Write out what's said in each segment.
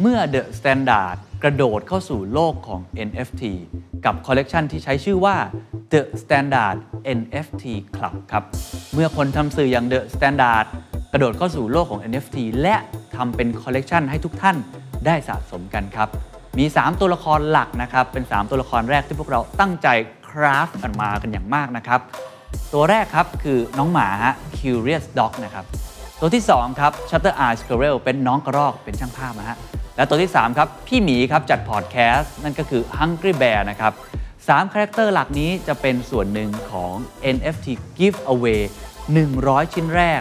เมื่อ The Standard กระโดดเข้าสู่โลกของ NFT กับคอลเลกชันที่ใช้ชื่อว่า The Standard NFT Club ครับ เมื่อคนทำสื่ออย่าง The Standard กระโดดเข้าสู่โลกของ NFT และทำเป็นคอลเลกชันให้ทุกท่านได้สะสมกันครับ มี 3 ตัวละครหลักนะครับ เป็น 3 ตัวละครแรกที่พวกเราตั้งใจคราฟกันมากันอย่างมากนะครับ ตัวแรกครับคือน้องหมาฮะ Curious Dog นะครับ ตัวที่ 2 ครับ Shutter Eye Squirrel เป็นน้องกระรอกเป็นช่างภาพนะฮะ และตัวที่ 3 ครับ พี่หมีครับจัดพอดแคสต์นั่นก็คือ Hungry Bear นะครับ3 character หลักนี้จะเป็นส่วนหนึ่งของ NFT Giveaway 100 ชิ้นแรก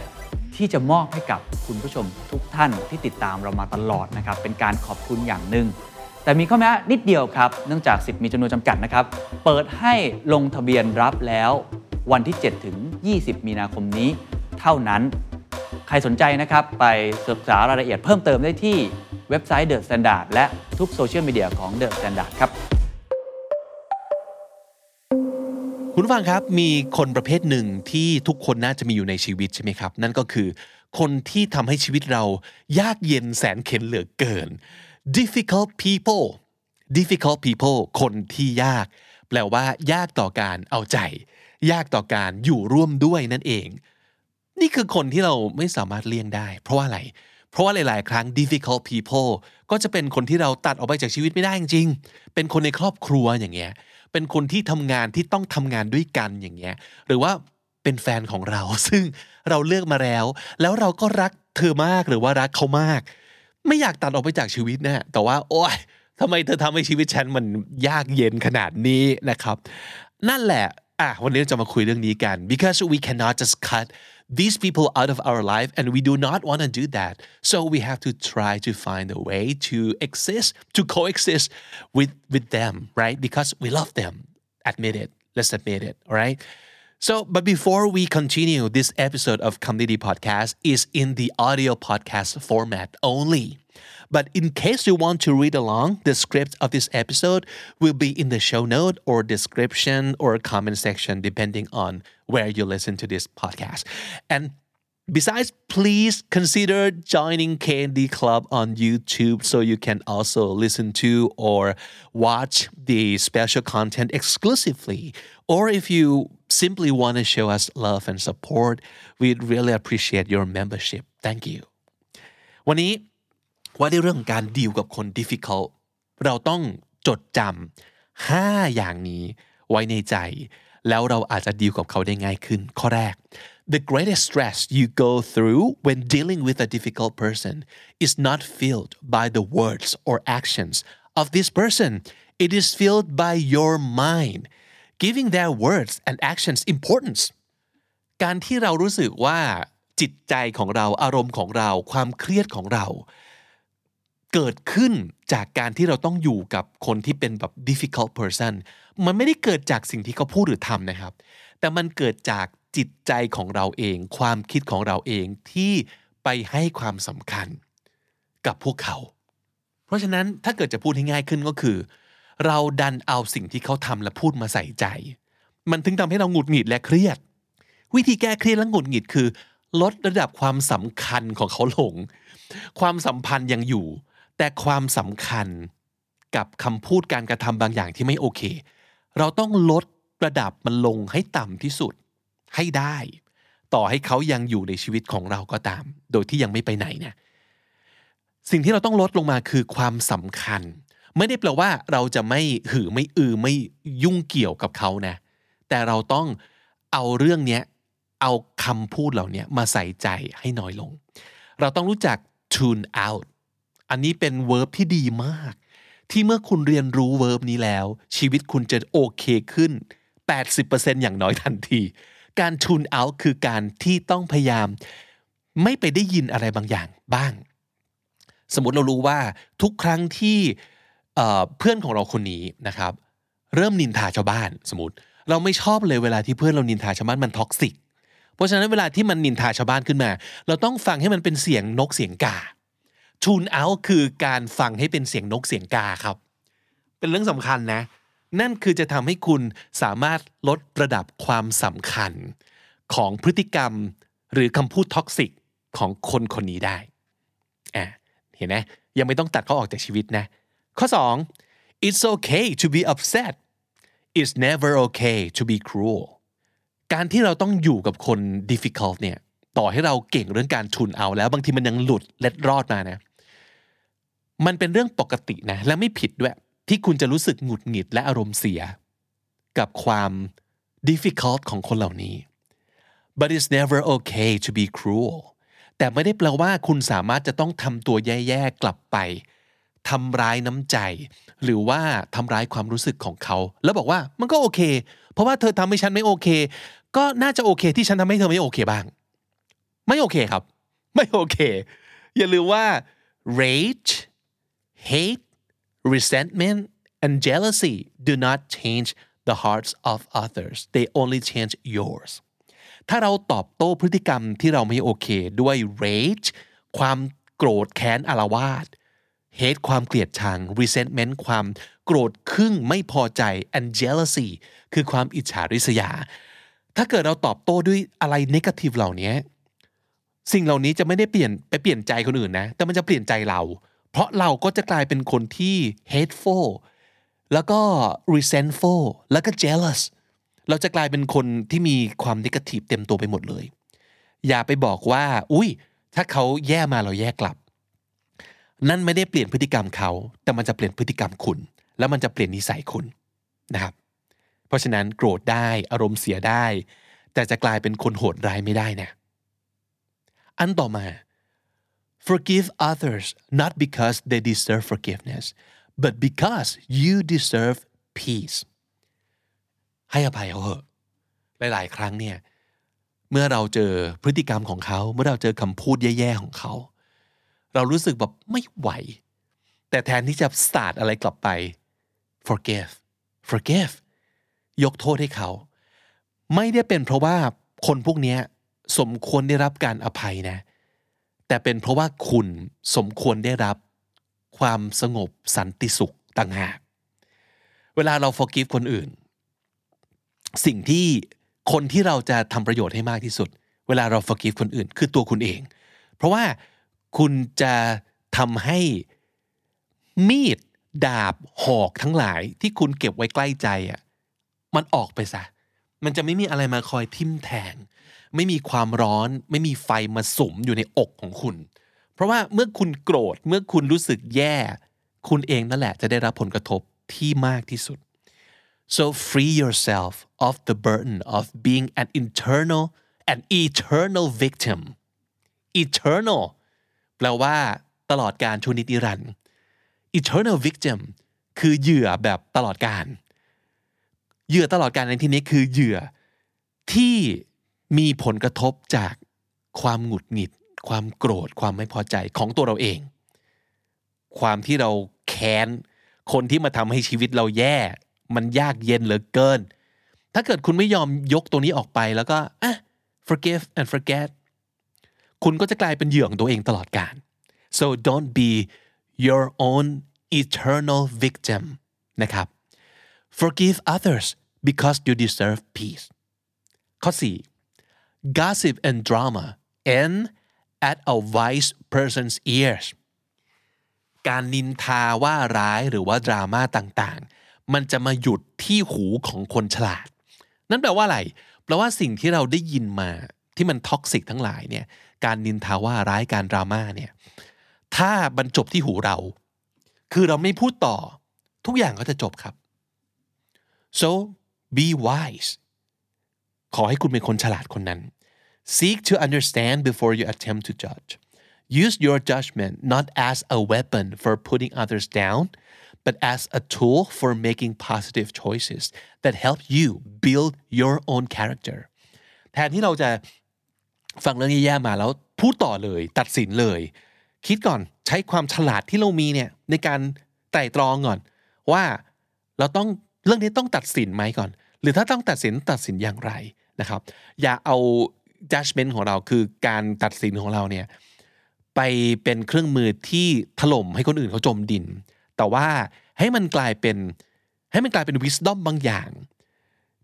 ที่จะมอบให้กับคุณผู้ชมทุกท่านที่ติดตามเรามาตลอดนะครับ เป็นการขอบคุณอย่างหนึ่ง แต่มีข้อแม้นิดเดียวครับ เนื่องจากสิทธิ์มีจำนวนจำกัดนะครับ เปิดให้ลงทะเบียนรับแล้ววันที่ 7 ถึง 20 มีนาคมนี้ เท่านั้น ใครสนใจนะครับ ไปศึกษารายละเอียดเพิ่มเติมได้ที่ เว็บไซต์ The Standard และทุกโซเชียลมีเดียของ The Standard ครับ คุณฟังครับมีคนประเภทหนึ่งที่ทุกคนน่าจะมีอยู่ในชีวิตใช่ไหมครับ นั่นก็คือ คนที่ทำให้ชีวิตเรายากเย็นแสนเข็นเหลือเกิน difficult people difficult people คนที่ยาก แปลว่า ยากต่อการเอาใจ ยากต่อการอยู่ร่วมด้วยนั่นเอง นี่คือคนที่เราไม่สามารถเลี่ยงได้ เพราะว่าอะไร เพราะว่าหลาย ๆ ครั้ง difficult people ก็จะเป็นคนที่เราตัดออกไปจากชีวิตไม่ได้จริงๆ เป็นคนในครอบครัวอย่างเงี้ย เป็นคนที่ทำงานที่ต้องทำงานด้วยกันอย่างเงี้ย หรือว่าเป็นแฟนของเรา ซึ่งเราเลือกมาแล้ว แล้วเราก็รักเธอมากหรือว่ารักเขามาก ไม่อยากตัดออกไปจากชีวิตนะแต่ว่า โอ๊ยทำไมเธอทำให้ชีวิตฉันมันยากเย็นขนาดนี้นะครับ นั่นแหละอะวันนี้เราจะมาคุยเรื่องนี้กัน because we cannot just cut these people out of our life and we do not want to do that. So we have to try to find a way to exist to coexist with with them right? Because we love them. Admit it. Let's admit it all right? So, but before we continue, this episode of Community Podcast is in the audio podcast format only. But in case you want to read along, the script of this episode will be in the show note or description or comment section, depending on where you listen to this podcast. And Besides, please consider joining KND Club on YouTube so you can also listen to or watch the special content exclusively. Or if you simply want to show us love and support, we'd really appreciate your membership. Thank you. วันนี้ ว่าในเรื่องของการดีลกับคน difficult เราต้องจดจำ5อย่างนี้ไว้ในใจ แล้วเราอาจจะดีลกับเขาได้ง่ายขึ้น ข้อแรก The greatest stress you go through when dealing with a difficult person is not filled by the words or actions of this person. It is filled by your mind, giving their words and actions importance. การที่เรารู้สึกว่าจิตใจของเราอารมณ์ของเรา ความเครียดของเรา เกิดขึ้นจากการที่เราต้องอยู่กับคนที่เป็นแบบ difficult person มันไม่ได้เกิดจากสิ่งที่เขาพูดหรือทำนะครับ แต่มันเกิดจากจิตใจของเราเอง ความคิดของเราเองที่ไปให้ความสำคัญกับพวกเขา เพราะฉะนั้นถ้าเกิดจะพูดให้ง่ายขึ้นก็คือ เราดันเอาสิ่งที่เขาทำและพูดมาใส่ใจ มันถึงทำให้เราหงุดหงิดและเครียด วิธีแก้เครียดและหงุดหงิดคือ ลดระดับความสำคัญของเขาลง ความสัมพันธ์ยังอยู่ แต่ความสำคัญกับคำพูดการกระทำบางอย่างที่ไม่โอเค เราต้องลดระดับมันลงให้ต่ำที่สุดให้ได้ ต่อให้เขายังอยู่ในชีวิตของเราก็ตาม โดยที่ยังไม่ไปไหนเนี่ยสิ่งที่เราต้องลดลงมาคือความสำคัญ ไม่ได้แปลว่าเราจะไม่หือไม่อือไม่ยุ่งเกี่ยวกับเขานะ แต่เราต้องเอาเรื่องเนี้ยเอาคำพูดเหล่านี้มาใส่ใจให้น้อยลง เราต้องรู้จัก tune out อันนี้เป็น verb ที่ดีมาก ที่เมื่อคุณเรียนรู้ verb นี้แล้ว ชีวิตคุณจะโอเคขึ้น 80%อย่างน้อยทันที การ tune out คือการที่ต้องพยายาม ไม่ไปได้ยินอะไรบางอย่างบ้าง สมมติเรารู้ว่าทุกครั้งที่เอ่อเพื่อนของเราคนนี้นะครับ เริ่มนินทาชาวบ้านสมมติ เราไม่ชอบเลยเวลาที่เพื่อนเรานินทาชาวบ้านมัน toxic เพราะฉะนั้นเวลาที่มันนินทาชาวบ้านขึ้นมา เราต้องฟังให้มันเป็นเสียงนกเสียงกา tune out คือการฟังให้เป็นเสียงนกเสียงกาครับ เป็นเรื่องสำคัญนะ นั่นคือจะทำให้คุณสามารถลดระดับความสำคัญของพฤติกรรมหรือคำพูดท็อกซิกของคนคนนี้ได้อะเห็นไหมยังไม่ต้องตัดเขาออกจากชีวิตนะ ข้อ 2 it's okay to be upset it's never okay to be cruel การที่เราต้องอยู่กับคน difficult เนี่ยต่อให้เราเก่งเรื่องการทุนเอาแล้ว บางทีมันยังหลุดเล็ดรอดมานะ มันเป็นเรื่องปกตินะ และไม่ผิดด้วย ที่คุณจะรู้สึกหงุดหงิดและอารมณ์เสีย กับความ difficult ของคนเหล่านี้ but it's never okay to be cruel แต่ไม่ได้แปลว่าคุณสามารถจะต้องทำตัวแย่ๆกลับไปทำร้ายน้ำใจ หรือว่าทำร้ายความรู้สึกของเขา แล้วบอกว่ามันก็โอเค เพราะว่าเธอทำให้ฉันไม่โอเค ก็น่าจะโอเค ที่ฉันทำให้เธอไม่โอเคบ้าง ไม่โอเคครับ ไม่โอเค อย่าลืมว่า rage hate resentment and jealousy do not change the hearts of others they only change yours ถ้าเราตอบโต้พฤติกรรมที่เราไม่โอเคด้วย rage ความโกรธแค้นอารวาส hate ความเกลียดชัง resentment ความโกรธครึ่งไม่พอใจ and jealousy คือความอิจฉาริษยา ถ้าเกิดเราตอบโต้ด้วยอะไร negative เหล่านี้ สิ่งเหล่านี้จะไม่ได้เปลี่ยนไปเปลี่ยนใจคนอื่นนะ แต่มันจะเปลี่ยนใจเรา เพราะเราก็จะกลายเป็นคนที่ hateful แล้วก็ resentful แล้วก็ jealous เราจะกลายเป็นคนที่มีความ negative เต็มตัวไปหมดเลย อย่าไปบอกว่า อุ้ย ถ้าเขาแย่มาเราแย่กลับ นั่นไม่ได้เปลี่ยนพฤติกรรมเขา แต่มันจะเปลี่ยนพฤติกรรมคุณ แล้วมันจะเปลี่ยนนิสัยคุณนะครับ เพราะฉะนั้นโกรธได้อารมณ์เสียได้ แต่จะกลายเป็นคนโหดร้ายไม่ได้นะ อันต่อมา forgive others not because they deserve forgiveness but because you deserve peace ให้อภัยเขาเถอะหลาย ๆ ครั้งเนี่ยเมื่อเราเจอพฤติกรรมของเขา เมื่อเราเจอคำพูดแย่ๆของเขา เรารู้สึกแบบไม่ไหว แต่แทนที่จะสาดอะไรกลับไป forgive forgive ยกโทษให้เขา ไม่ได้เป็นเพราะว่าคนพวกนี้สมควรได้รับการอภัยนะ แต่เป็นเพราะว่าคุณสมควรได้รับความสงบสันติสุขต่างหาก เวลาเรา forgive คนอื่น สิ่งที่คนที่เราจะทำประโยชน์ให้มากที่สุด เวลาเรา forgive คนอื่น คือตัวคุณเอง เพราะว่าคุณจะทำให้มีดดาบหอกทั้งหลายที่คุณเก็บไว้ใกล้ใจอะมันออกไปซะ มันจะไม่มีอะไรมาคอยทิ่มแทง ไม่มีความร้อน ไม่มีไฟมาสุมอยู่ในอกของคุณ เพราะว่าเมื่อคุณโกรธเมื่อคุณรู้สึกแย่ คุณเองนั่นแหละจะได้รับผลกระทบที่มากที่สุด so free yourself of the burden of being an internal an eternal victim eternal แปลว่า ตลอดการชนิดนิรัน eternal victim คือเหยื่อแบบตลอดการ เหยื่อตลอดการในที่นี้คือเหยื่อที่ มีผลกระทบจากความหงุดหงิด ความโกรธความไม่พอใจของตัวเราเอง ความที่เราแค้น คนที่มาทำให้ชีวิตเราแย่ มันยากเย็นเหลือเกิน ถ้าเกิดคุณไม่ยอมยกตัวนี้ออกไปแล้วก็อะ forgive and forget คุณก็จะกลายเป็นเหยื่อของตัวเองตลอดกาล so don't be your own eternal victim นะครับ forgive others because you deserve peace ข้อ 4 gossip and drama end at a wise person's ears การนินทาว่าร้ายหรือว่าดราม่าต่างๆ มันจะมาหยุดที่หูของคนฉลาด นั่นแปลว่าอะไร แปลว่าสิ่งที่เราได้ยินมาที่มัน toxic ทั้งหลายเนี่ย การนินทาว่าร้ายการดราม่าเนี่ย ถ้าบรรจบที่หูเรา คือเราไม่พูดต่อ ทุกอย่างก็จะจบครับ so be wise ขอให้คุณเป็นคนฉลาดคนนั้น seek to understand before you attempt to judge use your judgment not as a weapon for putting others down but as a tool for making positive choices that help you build your own character แทนที่เราจะฟังเรื่องแย่ๆมาแล้วพูดต่อเลยตัดสินเลย คิดก่อนใช้ความฉลาดที่เรามีเนี่ยในการไตร่ตรองก่อน ว่าเราต้องเรื่องนี้ต้องตัดสินไหมก่อน หรือถ้าต้องตัดสินตัดสินอย่างไร นะครับ อย่าเอา judgment ของเราคือการตัดสินของเราเนี่ยไปเป็นเครื่องมือที่ถล่มให้คนอื่นเขาจมดิน แต่ว่าให้มันกลายเป็นให้มันกลายเป็น wisdom บางอย่าง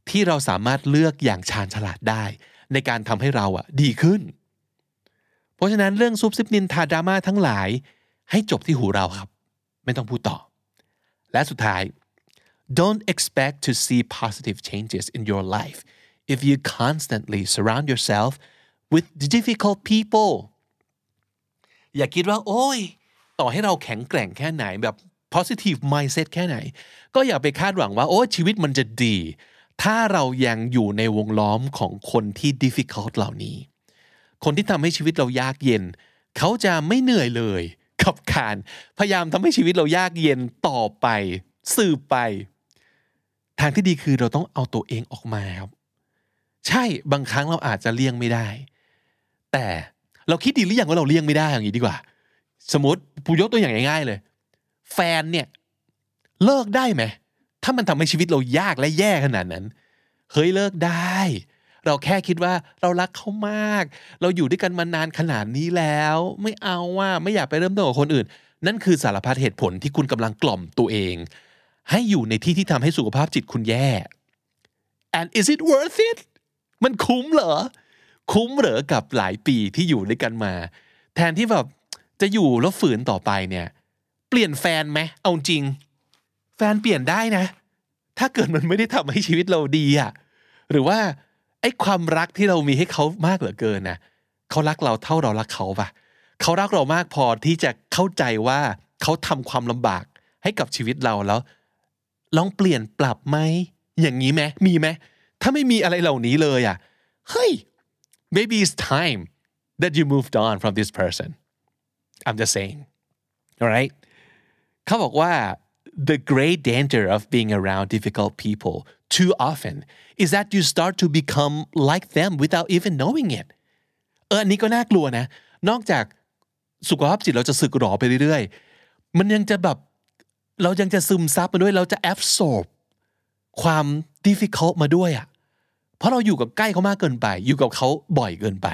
ที่เราสามารถเลือกอย่างชาญฉลาดได้ ในการทำให้เราอะดีขึ้น เพราะฉะนั้นเรื่องซุบซิบนินทาดราม่าทั้งหลาย ให้จบที่หูเราครับ ไม่ต้องพูดต่อ และสุดท้าย don't expect to see positive changes in your life if you constantly surround yourself with difficult people อย่าคิดว่า โอ้ย ต่อให้เราแข็งแกร่งแค่ไหนแบบ positive mindset แค่ไหน ก็อย่าไปคาดหวังว่า โอ้ชีวิตมันจะดี ถ้าเรายังอยู่ในวงล้อมของคนที่ difficult เหล่านี้ คนที่ทำให้ชีวิตเรายากเย็น เขาจะไม่เหนื่อยเลย กับการพยายามทำให้ชีวิตเรายากเย็นต่อไปสืบไป ทางที่ดีคือเราต้องเอาตัวเองออกมาครับ ใช่บางครั้งเราอาจจะเลี่ยงไม่ได้ แต่เราคิดดีหรือยังว่าเราเลี่ยงไม่ได้อย่างนี้ดีกว่า สมมติผู้ยกตัวอย่างง่ายๆเลย แฟนเนี่ยเลิกได้ไหมถ้ามันทำให้ชีวิตเรายากและแย่ขนาดนั้นเฮ้ยเลิกได้ เราแค่คิดว่าเรารักเขามาก เราอยู่ด้วยกันมานานขนาดนี้แล้ว ไม่เอาว่าไม่อยากไปเริ่มต้นกับคนอื่น นั่นคือสารพัดเหตุผลที่คุณกำลังกล่อมตัวเอง ให้อยู่ในที่ที่ทำให้สุขภาพจิตคุณแย่ and is it worth it มันคุ้มเหรอ คุ้มเหรอกับหลายปีที่อยู่ด้วยกันมา แทนที่แบบจะอยู่แล้วฝืนต่อไปเนี่ย เปลี่ยนแฟนไหมเอาจริง แฟนเปลี่ยนได้นะ ถ้าเกิดมันไม่ได้ทำให้ชีวิตเราดีอะหรือว่าไอ้ความรักที่เรามีให้เขามากเหลือเกินนะเขารักเราเท่าเรารักเขาปะเขารักเรามากพอที่จะเข้าใจว่าเขาทำความลำบากให้กับชีวิตเราแล้ว ลองเปลี่ยนปรับไหมอย่างนี้ไหมมีไหม ถ้าไม่มีอะไรเหล่านี้เลยอ่ะเฮ้ย maybe it's time that you moved on from this person I'm just saying alright เขาบอกว่า the great danger of being around difficult people too often is that you start to become like them without even knowing it เอออันนี้ก็น่ากลัวนะ นอกจากสุขภาพจิตเราจะสึกหรอไปเรื่อยๆ มันยังจะแบบ เรายังจะซึมซับมาด้วย เราจะ absorb ความ difficult มาด้วยอะ่ะเพราะเราอยู่กับใกล้เขามากเกินไป อยู่กับเขาบ่อยเกินไป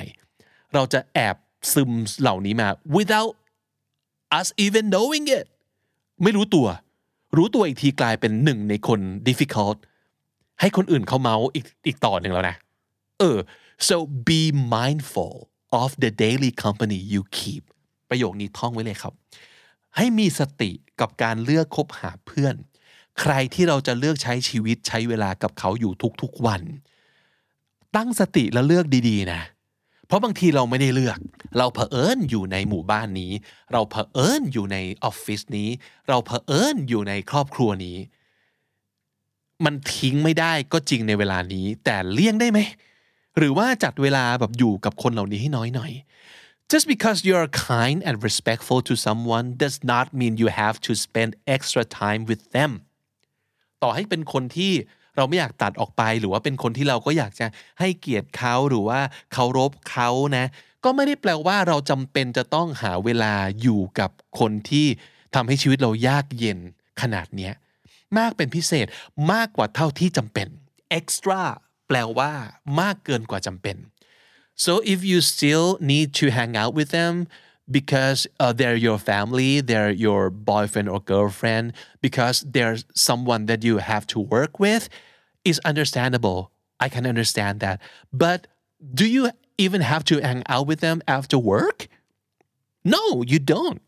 เราจะแอบซึมเหล่านี้มา without us even knowing it ไม่รู้ตัว รู้ตัวอีกทีกลายเป็นหนึ่งในคน difficult ให้คนอื่นเขาเมาส์อีกอีกต่อหนึ่งแล้วนะ เออ so be mindful of the daily company you keep ประโยคนี้ท่องไว้เลยครับ ให้มีสติกับการเลือกคบหาเพื่อน ใครที่เราจะเลือกใช้ชีวิตใช้เวลากับเขาอยู่ทุกๆวัน ตั้งสติแล้วเลือกดีๆนะ เพราะบางทีเราไม่ได้เลือก เราเผอิญอยู่ในหมู่บ้านนี้ เราเผอิญอยู่ในออฟฟิศนี้ เราเผอิญอยู่ในครอบครัวนี้ มันทิ้งไม่ได้ก็จริงในเวลานี้ แต่เลี่ยงได้ไหมหรือว่าจัดเวลาแบบอยู่กับคนเหล่านี้ให้น้อยหน่อย Just because you are kind and respectful to someone does not mean you have to spend extra time with them ต่อให้เป็นคนที่เราไม่อยากตัดออกไปหรือว่าเป็นคนที่เราก็อยากจะให้เกียรติเขาหรือว่าเคารพเขานะ ก็ไม่ได้แปลว่าเราจำเป็นจะต้องหาเวลาอยู่กับคนที่ทำให้ชีวิตเรายากเย็นขนาดเนี้ยมากเป็นพิเศษมากกว่าเท่าที่จำเป็น extra แปลว่ามากเกินกว่าจำเป็น so if you still need to hang out with them because uh, they're your family they're your boyfriend or girlfriend because they're someone that you have to work with is understandable I can understand that but do you even have to hang out with them after work no you don't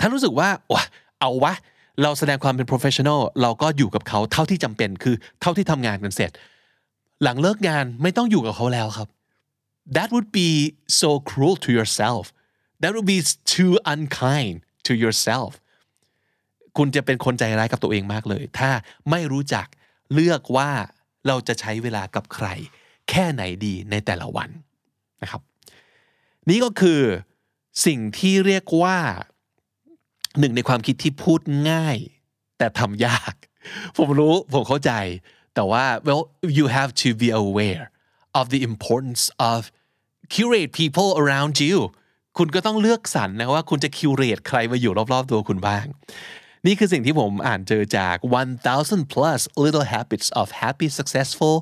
ถ้ารู้สึกว่าว้าเอาวะ เราแสดงความเป็น professional เราก็อยู่กับเขาเท่าที่จำเป็นคือเท่าที่ทำงานกันเสร็จ หลังเลิกงานไม่ต้องอยู่กับเขาแล้วครับ that would be so cruel to yourself that would be too unkind to yourself คุณจะเป็นคนใจร้ายกับตัวเองมากเลย ถ้าไม่รู้จักเลือกว่าเราจะใช้เวลากับใคร แค่ไหนดีในแต่ละวันนะครับ นี่ก็คือสิ่งที่เรียกว่าหนึ่งในความคิดที่พูดง่าย แต่ทำยาก ผมรู้ผมเข้าใจ แต่ว่า well you have to be aware of the importance of curate people around you คุณก็ต้องเลือกสรรนะว่าคุณจะ curate ใครมาอยู่รอบๆตัวคุณบ้าง นี่คือสิ่งที่ผมอ่านเจอจาก 1000 plus little habits of happy successful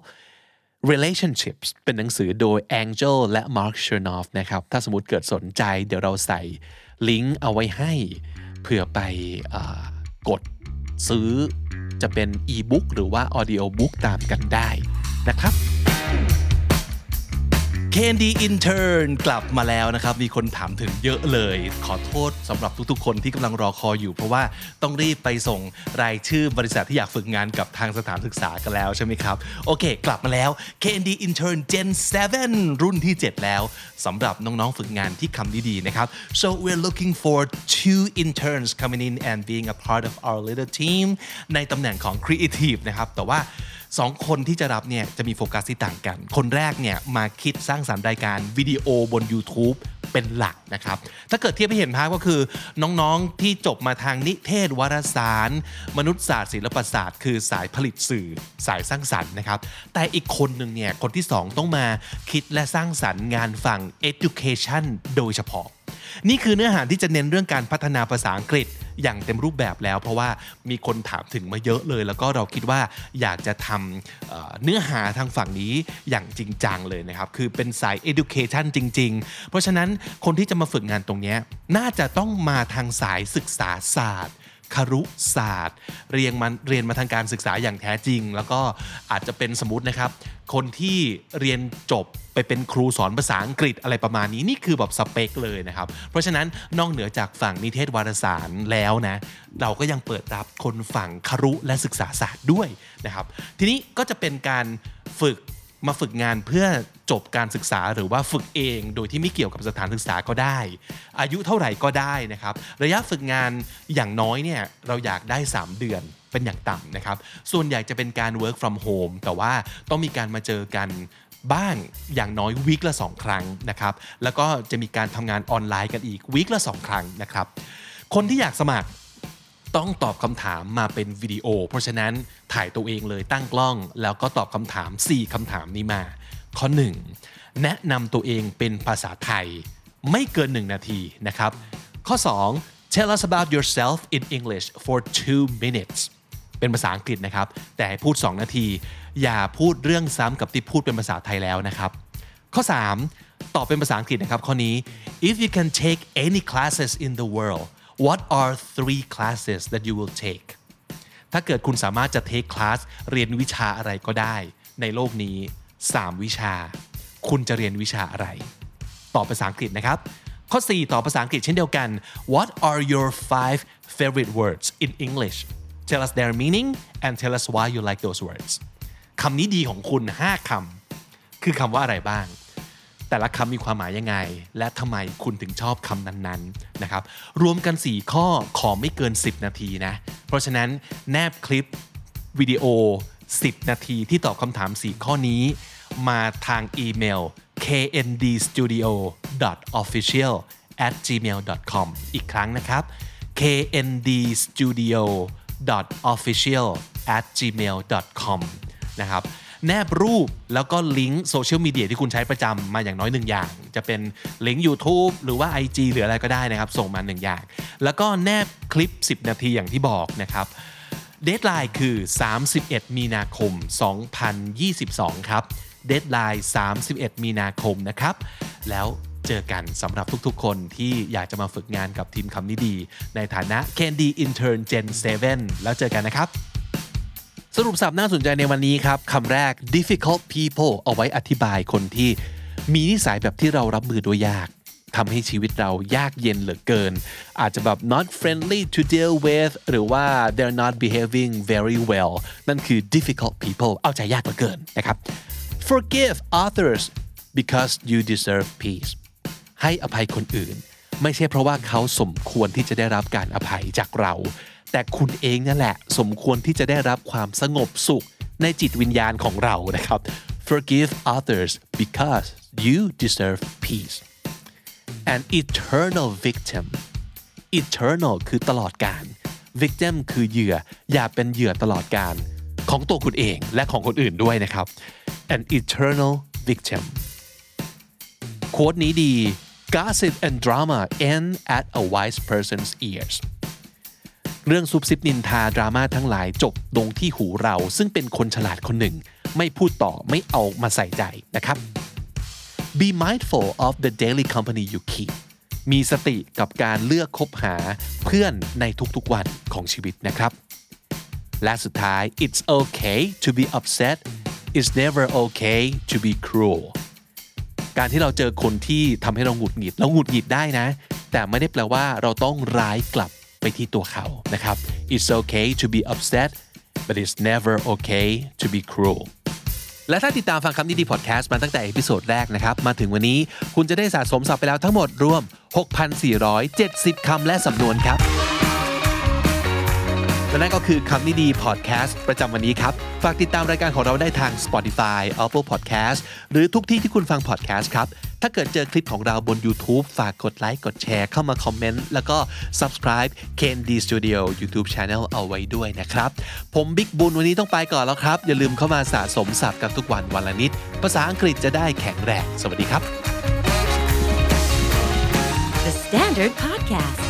relationships เป็นหนังสือโดย Angel และ Mark Chernoff นะครับ ถ้าสมมติเกิดสนใจเดี๋ยวเราใส่ลิงก์เอาไว้ให้เพื่อไปกดซื้อจะเป็นอีบุ๊กหรือว่าออดิโอบุ๊กตามกันได้นะครับ Candy Intern กลับมาแล้วนะครับ มีคนถามถึงเยอะเลย ขอโทษสำหรับทุกๆ คนที่กำลังรอคอยอยู่ เพราะว่าต้องรีบไปส่งรายชื่อบริษัทที่อยากฝึกงานกับทางสถานศึกษากันแล้วใช่ไหมครับ โอเค กลับมาแล้ว Candy Intern Gen 7 รุ่นที่ 7 แล้วสำหรับน้องๆ ฝึกงานที่คำดีๆ นะครับ so we're looking for two interns coming in and being a part of our little team ในตำแหน่งของ Creative นะครับ แต่ว่า สองคนที่จะรับเนี่ยจะมีโฟกัสที่ต่างกัน คนแรกเนี่ยมาคิดสร้างสรรค์รายการวิดีโอบน YouTube เป็นหลักนะครับ ถ้าเกิดเทียบให้เห็นภาพก็คือน้องๆที่จบมาทางนิเทศวารสาร มนุษยศาสตร์ศิลปศาสตร์ คือสายผลิตสื่อสายสร้างสรรค์นะครับ แต่อีกคนหนึ่งเนี่ยคนที่สองต้องมาคิดและสร้างสรรค์งานฝั่ง education โดยเฉพาะ นี่คือเนื้อหาที่จะเน้นเรื่องการพัฒนาภาษาอังกฤษอย่างเต็มรูปแบบแล้ว เพราะว่ามีคนถามถึงมาเยอะเลย แล้วก็เราคิดว่าอยากจะทำเนื้อหาทางฝั่งนี้อย่างจริงจังเลยนะครับ คือเป็นสาย education จริง ๆ เพราะฉะนั้นคนที่จะมาฝึกงานตรงนี้น่าจะต้องมาทางสายศึกษาศาสตร์ ครุศาสตร์ เรียนมาเรียนมาทางการศึกษาอย่างแท้จริง แล้วก็อาจจะเป็นสมมตินะครับ คนที่เรียนจบไปเป็นครูสอนภาษาอังกฤษอะไรประมาณนี้นี่คือแบบสเปคเลยนะครับ เพราะฉะนั้นนอกเหนือจากฝั่งนิเทศวารสารแล้วนะเราก็ยังเปิดรับคนฝั่งครุและศึกษาศาสตร์ด้วยนะครับ ทีนี้ก็จะเป็นการฝึก มาฝึกงานเพื่อจบการศึกษาหรือว่าฝึกเอง โดยที่ไม่เกี่ยวกับสถานศึกษาก็ได้ อายุเท่าไหร่ก็ได้นะครับ ระยะฝึกงานอย่างน้อยเนี่ยเราอยากได้ 3 เดือนเป็นอย่างต่ำนะครับ ส่วนใหญ่จะเป็นการ work from home แต่ว่าต้องมีการมาเจอกันบ้างอย่างน้อยวีคละ 2 ครั้งนะครับ แล้วก็จะมีการทำงานออนไลน์กันอีกวีคละ 2 ครั้งนะครับ คนที่อยากสมัคร ต้องตอบคำถามมาเป็นวิดีโอ เพราะฉะนั้นถ่ายตัวเองเลยตั้งกล้อง แล้วก็ตอบคำถาม 4คำถามนี้มา ข้อ 1 แนะนำตัวเองเป็นภาษาไทย ไม่เกิน 1 นาทีนะครับ ข้อ 2 tell us about yourself in English for two minutes เป็นภาษาอังกฤษนะครับ แต่ให้พูด 2 นาที อย่าพูดเรื่องซ้ำกับที่พูดเป็นภาษาไทยแล้วนะครับ ข้อ 3 ตอบเป็นภาษาอังกฤษนะครับข้อนี้ if you can take any classes in the world what are three classes that you will take ถ้าเกิดคุณสามารถจะ take class เรียนวิชาอะไรก็ได้ ในโลกนี้ 3 วิชา คุณจะเรียนวิชาอะไร ตอบภาษาอังกฤษนะครับ ข้อ 4ตอบภาษาอังกฤษเช่นเดียวกัน what are your five favorite words in English tell us their meaning and tell us why you like those words คำนี้ดีของคุณ 5คำคือคำว่าอะไรบ้าง แต่ละคำมีความหมายยังไง และทำไมคุณถึงชอบคำนั้นๆนะครับ รวมกัน 4 ข้อขอไม่เกิน 10 นาทีนะ เพราะฉะนั้นแนบคลิปวิดีโอ 10 นาทีที่ตอบคำถาม 4 ข้อนี้ มาทางอีเมล kndstudio.official at gmail.com อีกครั้งนะครับ kndstudio official at gmail.com นะครับ แนบรูปแล้วก็ลิงก์โซเชียลมีเดียที่คุณใช้ประจำมาอย่างน้อยหนึ่งอย่าง จะเป็นลิงก์ YouTube หรือว่า IG หรืออะไรก็ได้นะครับ ส่งมาหนึ่งอย่าง แล้วก็แนบคลิป 10 นาทีอย่างที่บอกนะครับ deadline คือ 31 มีนาคม 2022 ครับ deadline 31 มีนาคมนะครับ แล้วเจอกันสำหรับทุกๆ คนที่อยากจะมาฝึกงานกับทีมคำนี้ดี ในฐานะ KND Intern Gen 7 แล้วเจอกันนะครับ สรุปศัพท์น่าสนใจในวันนี้ครับคำแรก difficult people เอาไว้อธิบายคนที่ มีนิสัยแบบที่เรารับมือด้วยยากทำให้ชีวิตเรายากเย็นเหลือเกิน อาจจะแบบ not friendly to deal with หรือว่า they're not behaving very well นั่นคือ difficult people เอาใจยากเหลือเกินนะครับ forgive others because you deserve peace ให้อภัยคนอื่น ไม่ใช่เพราะว่าเขาสมควรที่จะได้รับการอภัยจากเรา แต่คุณเองนั่นแหละ สมควรที่จะได้รับความสงบสุขในจิตวิญญาณของเรานะครับ forgive others because you deserve peace an eternal victim eternal คือตลอดการ victim คือเหยื่อ อย่าเป็นเหยื่อตลอดการ ของตัวคุณเองและของคนอื่นด้วยนะครับ an eternal victim โค้ดนี้ดี gossip and drama end at a wise person's ears เรื่องซุบซิบนินทาดราม่าทั้งหลายจบลงที่หูเรา ซึ่งเป็นคนฉลาดคนหนึ่ง ไม่พูดต่อไม่เอามาใส่ใจนะครับ Be mindful of the daily company you keep มีสติกับการเลือกคบหาเพื่อนในทุกๆวันของชีวิตนะครับ และสุดท้าย it's okay to be upset it's never okay to be cruel การที่เราเจอคนที่ทำให้เราหงุดหงิดเราหงุดหงิดได้นะ แต่ไม่ได้แปลว่าเราต้องร้ายกลับ ไปที่ตัวเขานะครับ it's okay to be upset but it's never okay to be cruel และถ้าติดตามฟังคำนี้ดีพอดแคสต์มาตั้งแต่ episode แรกนะครับ มาถึงวันนี้คุณจะได้สะสมศัพท์ไปแล้วทั้งหมดรวม 6,470 คำและสำนวนครับและนั่นก็คือคำนี้ดีพอดแคสต์ประจำวันนี้ครับ ฝากติดตามรายการของเราได้ทาง Spotify Apple Podcast หรือทุกที่ที่คุณฟังพอดแคสต์ครับ ถ้าเกิดเจอคลิปของเราบน YouTube ฝากกดไลค์กดแชร์เข้ามาคอมเมนต์แล้วก็ subscribe KND Studio YouTube Channel เอาไว้ด้วยนะครับ ผมบิ๊กบุญวันนี้ต้องไปก่อนแล้วครับ อย่าลืมเข้ามาสะสมศัพท์กันทุกวันวันละนิด ภาษาอังกฤษจะได้แข็งแรง สวัสดีครับ The Standard Podcast,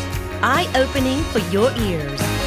eye opening for your ears.